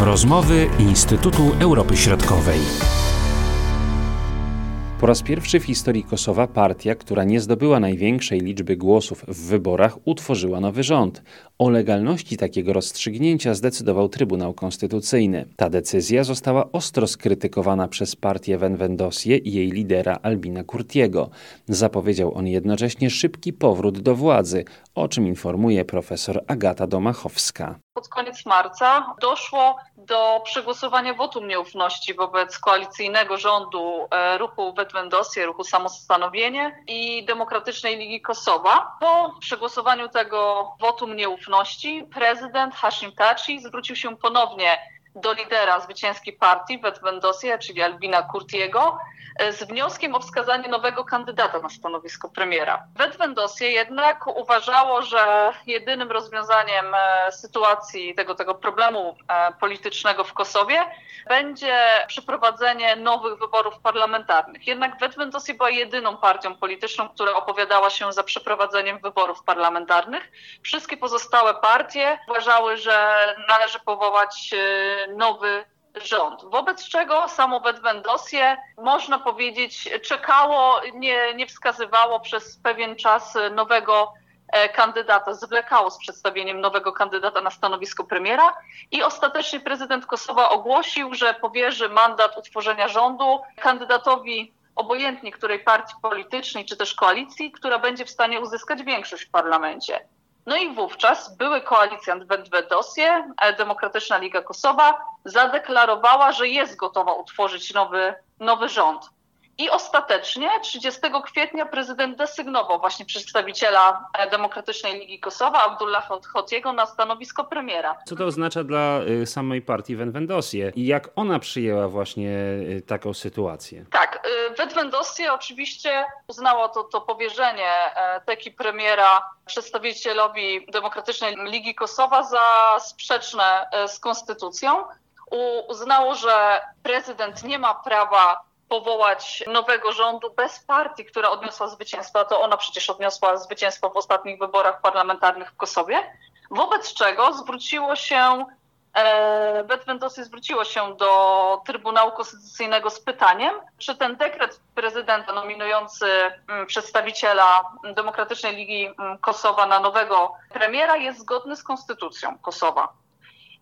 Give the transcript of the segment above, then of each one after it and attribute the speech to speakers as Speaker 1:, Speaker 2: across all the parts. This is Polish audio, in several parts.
Speaker 1: Rozmowy Instytutu Europy Środkowej. Po raz pierwszy w historii Kosowa partia, która nie zdobyła największej liczby głosów w wyborach, utworzyła nowy rząd. O legalności takiego rozstrzygnięcia zdecydował Trybunał Konstytucyjny. Ta decyzja została ostro skrytykowana przez partię Venvendosję i jej lidera Albina Kurtiego. Zapowiedział on jednocześnie szybki powrót do władzy, o czym informuje profesor Agata Domachowska
Speaker 2: pod koniec marca doszło do przegłosowania wotum nieufności wobec koalicyjnego rządu e, ruchu Wetwendosje, ruchu Samostanowienie i Demokratycznej Ligi Kosowa. Po przegłosowaniu tego wotum nieufności prezydent Hashim Taci zwrócił się ponownie do lidera zwycięskiej partii Wetwendosje, czyli Albina Kurtiego, E, z wnioskiem o wskazanie nowego kandydata na stanowisko premiera. Wetwendosie jednak uważało, że jedynym rozwiązaniem e, sytuacji tego, tego problemu e, politycznego w Kosowie będzie przeprowadzenie nowych wyborów parlamentarnych. Jednak Wetwendosie była jedyną partią polityczną, która opowiadała się za przeprowadzeniem wyborów parlamentarnych. Wszystkie pozostałe partie uważały, że należy powołać nowy rząd. Wobec czego samo Wendosje, można powiedzieć, czekało, nie, nie wskazywało przez pewien czas nowego e, kandydata, zwlekało z przedstawieniem nowego kandydata na stanowisko premiera i ostatecznie prezydent Kosowa ogłosił, że powierzy mandat utworzenia rządu kandydatowi obojętnie której partii politycznej czy też koalicji, która będzie w stanie uzyskać większość w parlamencie. No i wówczas były koalicjant Wendwedosie, Demokratyczna Liga Kosowa, zadeklarowała, że jest gotowa utworzyć nowy, nowy rząd. I ostatecznie 30 kwietnia prezydent desygnował właśnie przedstawiciela e, Demokratycznej Ligi Kosowa, Abdullah Hotiego, na stanowisko premiera.
Speaker 1: Co to oznacza dla y, samej partii Wenwendosie i jak ona przyjęła właśnie y, taką sytuację?
Speaker 2: Tak, Wenwendosie oczywiście uznało to, to powierzenie e, teki premiera przedstawicielowi Demokratycznej Ligi Kosowa za sprzeczne e, z konstytucją. Uznało, że prezydent nie ma prawa powołać nowego rządu bez partii, która odniosła zwycięstwo, to ona przecież odniosła zwycięstwo w ostatnich wyborach parlamentarnych w Kosowie, wobec czego zwróciło się e, Betwendosy zwróciło się do Trybunału Konstytucyjnego z pytaniem, czy ten dekret prezydenta nominujący mm, przedstawiciela Demokratycznej Ligi mm, Kosowa na nowego premiera jest zgodny z konstytucją Kosowa.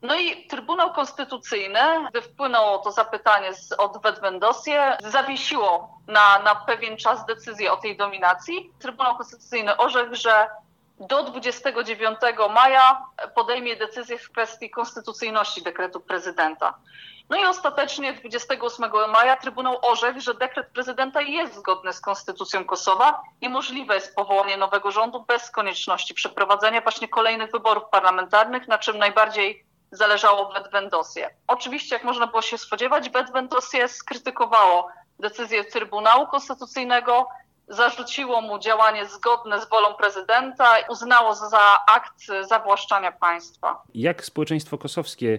Speaker 2: No i Trybunał Konstytucyjny, gdy wpłynęło to zapytanie z, od Wedwendosie, zawiesiło na, na pewien czas decyzję o tej dominacji. Trybunał Konstytucyjny orzekł, że do 29 maja podejmie decyzję w kwestii konstytucyjności dekretu prezydenta. No i ostatecznie 28 maja Trybunał orzekł, że dekret prezydenta jest zgodny z konstytucją Kosowa i możliwe jest powołanie nowego rządu bez konieczności przeprowadzenia właśnie kolejnych wyborów parlamentarnych, na czym najbardziej zależało Bedwendosie. Oczywiście, jak można było się spodziewać, Bedwendosie skrytykowało decyzję Trybunału Konstytucyjnego, zarzuciło mu działanie zgodne z wolą prezydenta i uznało za akt zawłaszczania państwa.
Speaker 1: Jak społeczeństwo kosowskie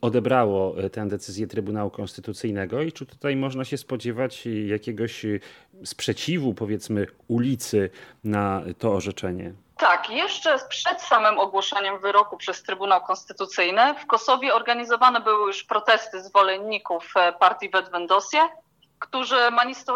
Speaker 1: odebrało tę decyzję Trybunału Konstytucyjnego i czy tutaj można się spodziewać jakiegoś sprzeciwu, powiedzmy, ulicy na to orzeczenie?
Speaker 2: Tak, jeszcze przed samym ogłoszeniem wyroku przez Trybunał Konstytucyjny w Kosowie organizowane były już protesty zwolenników e, partii Wedwendosie, którzy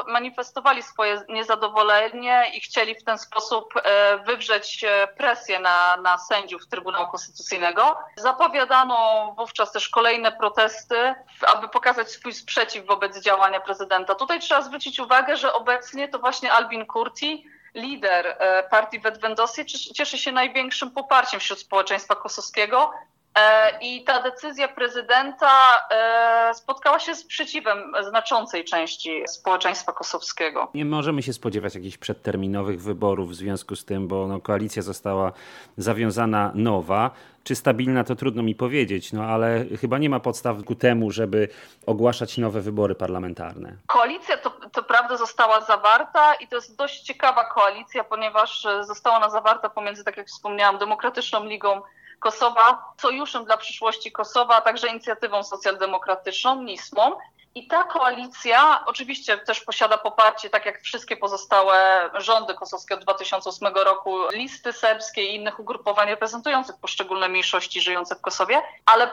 Speaker 2: manifestowali swoje niezadowolenie i chcieli w ten sposób e, wywrzeć e, presję na, na sędziów Trybunału Konstytucyjnego. Zapowiadano wówczas też kolejne protesty, aby pokazać swój sprzeciw wobec działania prezydenta. Tutaj trzeba zwrócić uwagę, że obecnie to właśnie Albin Kurti lider e, partii Wedwendosie cieszy się największym poparciem wśród społeczeństwa kosowskiego. E, I ta decyzja prezydenta e, spotkała się z sprzeciwem znaczącej części społeczeństwa kosowskiego.
Speaker 1: Nie możemy się spodziewać jakichś przedterminowych wyborów w związku z tym, bo no, koalicja została zawiązana nowa. Czy stabilna, to trudno mi powiedzieć, no ale chyba nie ma podstaw ku temu, żeby ogłaszać nowe wybory parlamentarne.
Speaker 2: Koalicja to, to prawda została zawarta i to jest dość ciekawa koalicja, ponieważ została ona zawarta pomiędzy, tak jak wspomniałam, Demokratyczną Ligą Kosowa, sojuszem dla przyszłości Kosowa, a także inicjatywą socjaldemokratyczną, NISMą. I ta koalicja oczywiście też posiada poparcie, tak jak wszystkie pozostałe rządy kosowskie od 2008 roku, listy serbskie i innych ugrupowań reprezentujących poszczególne mniejszości żyjące w Kosowie, ale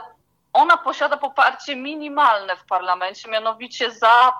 Speaker 2: ona posiada poparcie minimalne w parlamencie, mianowicie za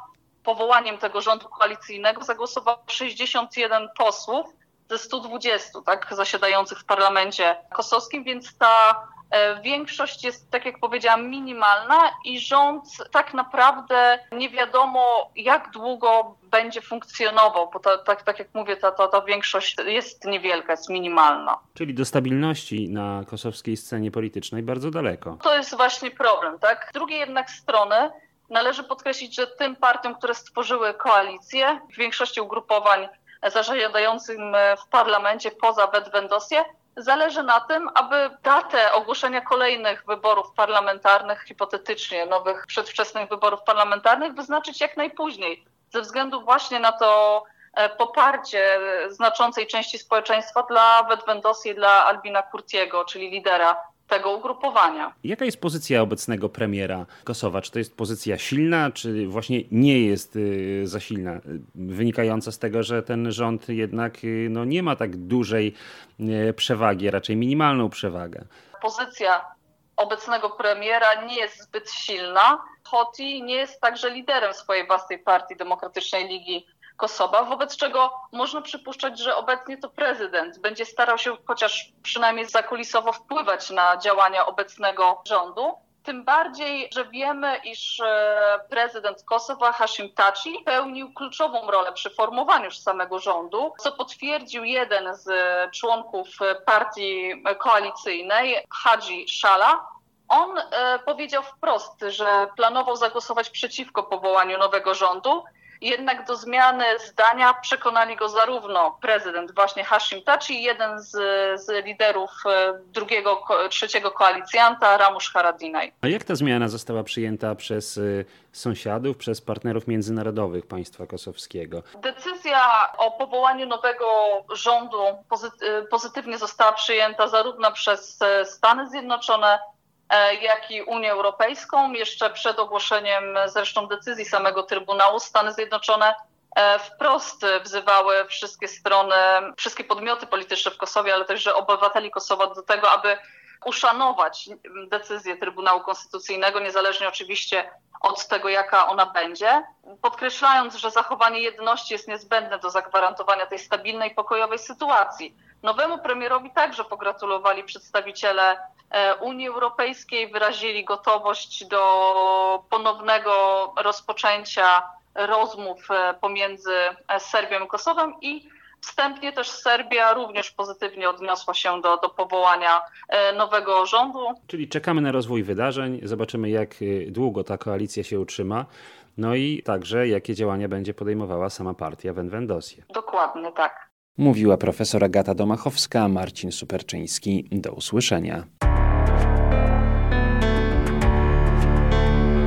Speaker 2: powołaniem tego rządu koalicyjnego zagłosowało 61 posłów ze 120 tak, zasiadających w parlamencie kosowskim, więc ta e, większość jest, tak jak powiedziałam, minimalna i rząd tak naprawdę nie wiadomo, jak długo będzie funkcjonował, bo ta, tak, tak jak mówię, ta, ta, ta większość jest niewielka, jest minimalna.
Speaker 1: Czyli do stabilności na kosowskiej scenie politycznej bardzo daleko.
Speaker 2: To jest właśnie problem, tak? Z drugiej jednak strony należy podkreślić, że tym partiom, które stworzyły koalicję, w większości ugrupowań zasiadającym w parlamencie poza Bedwendosję, zależy na tym, aby datę ogłoszenia kolejnych wyborów parlamentarnych, hipotetycznie nowych przedwczesnych wyborów parlamentarnych, wyznaczyć jak najpóźniej, ze względu właśnie na to e, poparcie znaczącej części społeczeństwa dla Bedwendosji i dla Albina Kurtiego, czyli lidera tego ugrupowania.
Speaker 1: Jaka jest pozycja obecnego premiera Kosowa? Czy to jest pozycja silna, czy właśnie nie jest y, za silna? Wynikająca z tego, że ten rząd jednak y, no, nie ma tak dużej y, przewagi, raczej minimalną przewagę.
Speaker 2: Pozycja obecnego premiera nie jest zbyt silna. Hoti nie jest także liderem swojej własnej partii Demokratycznej Ligi Kosowa, wobec czego można przypuszczać, że obecnie to prezydent będzie starał się chociaż przynajmniej zakulisowo wpływać na działania obecnego rządu. Tym bardziej, że wiemy, iż e, prezydent Kosowa Hashim Taci pełnił kluczową rolę przy formowaniu samego rządu, co potwierdził jeden z członków partii koalicyjnej, Hadzi Shala. On e, powiedział wprost, że planował zagłosować przeciwko powołaniu nowego rządu, jednak do zmiany zdania przekonali go zarówno prezydent właśnie Hashim Taci, jeden z, z liderów e, drugiego, trzeciego koalicjanta, Ramush Haradinaj.
Speaker 1: A jak ta zmiana została przyjęta przez e, sąsiadów, przez partnerów międzynarodowych państwa kosowskiego?
Speaker 2: Decyzja o powołaniu nowego rządu e, pozytywnie została przyjęta zarówno przez Stany Zjednoczone, jak i Unię Europejską. Jeszcze przed ogłoszeniem zresztą decyzji samego Trybunału Stany Zjednoczone e, wprost wzywały wszystkie strony, wszystkie podmioty polityczne w Kosowie, ale także obywateli Kosowa do tego, aby uszanować decyzję Trybunału Konstytucyjnego, niezależnie oczywiście od tego, jaka ona będzie, podkreślając, że zachowanie jedności jest niezbędne do zagwarantowania tej stabilnej, pokojowej sytuacji. Nowemu premierowi także pogratulowali przedstawiciele e, Unii Europejskiej, wyrazili gotowość do ponownego rozpoczęcia rozmów e, pomiędzy e, Serbią i Kosowem i Wstępnie też Serbia również pozytywnie odniosła się do, do powołania nowego rządu.
Speaker 1: Czyli czekamy na rozwój wydarzeń, zobaczymy jak długo ta koalicja się utrzyma, no i także jakie działania będzie podejmowała sama partia Wenwendosie.
Speaker 2: Dokładnie tak.
Speaker 1: Mówiła profesor Agata Domachowska, Marcin Superczyński. Do usłyszenia.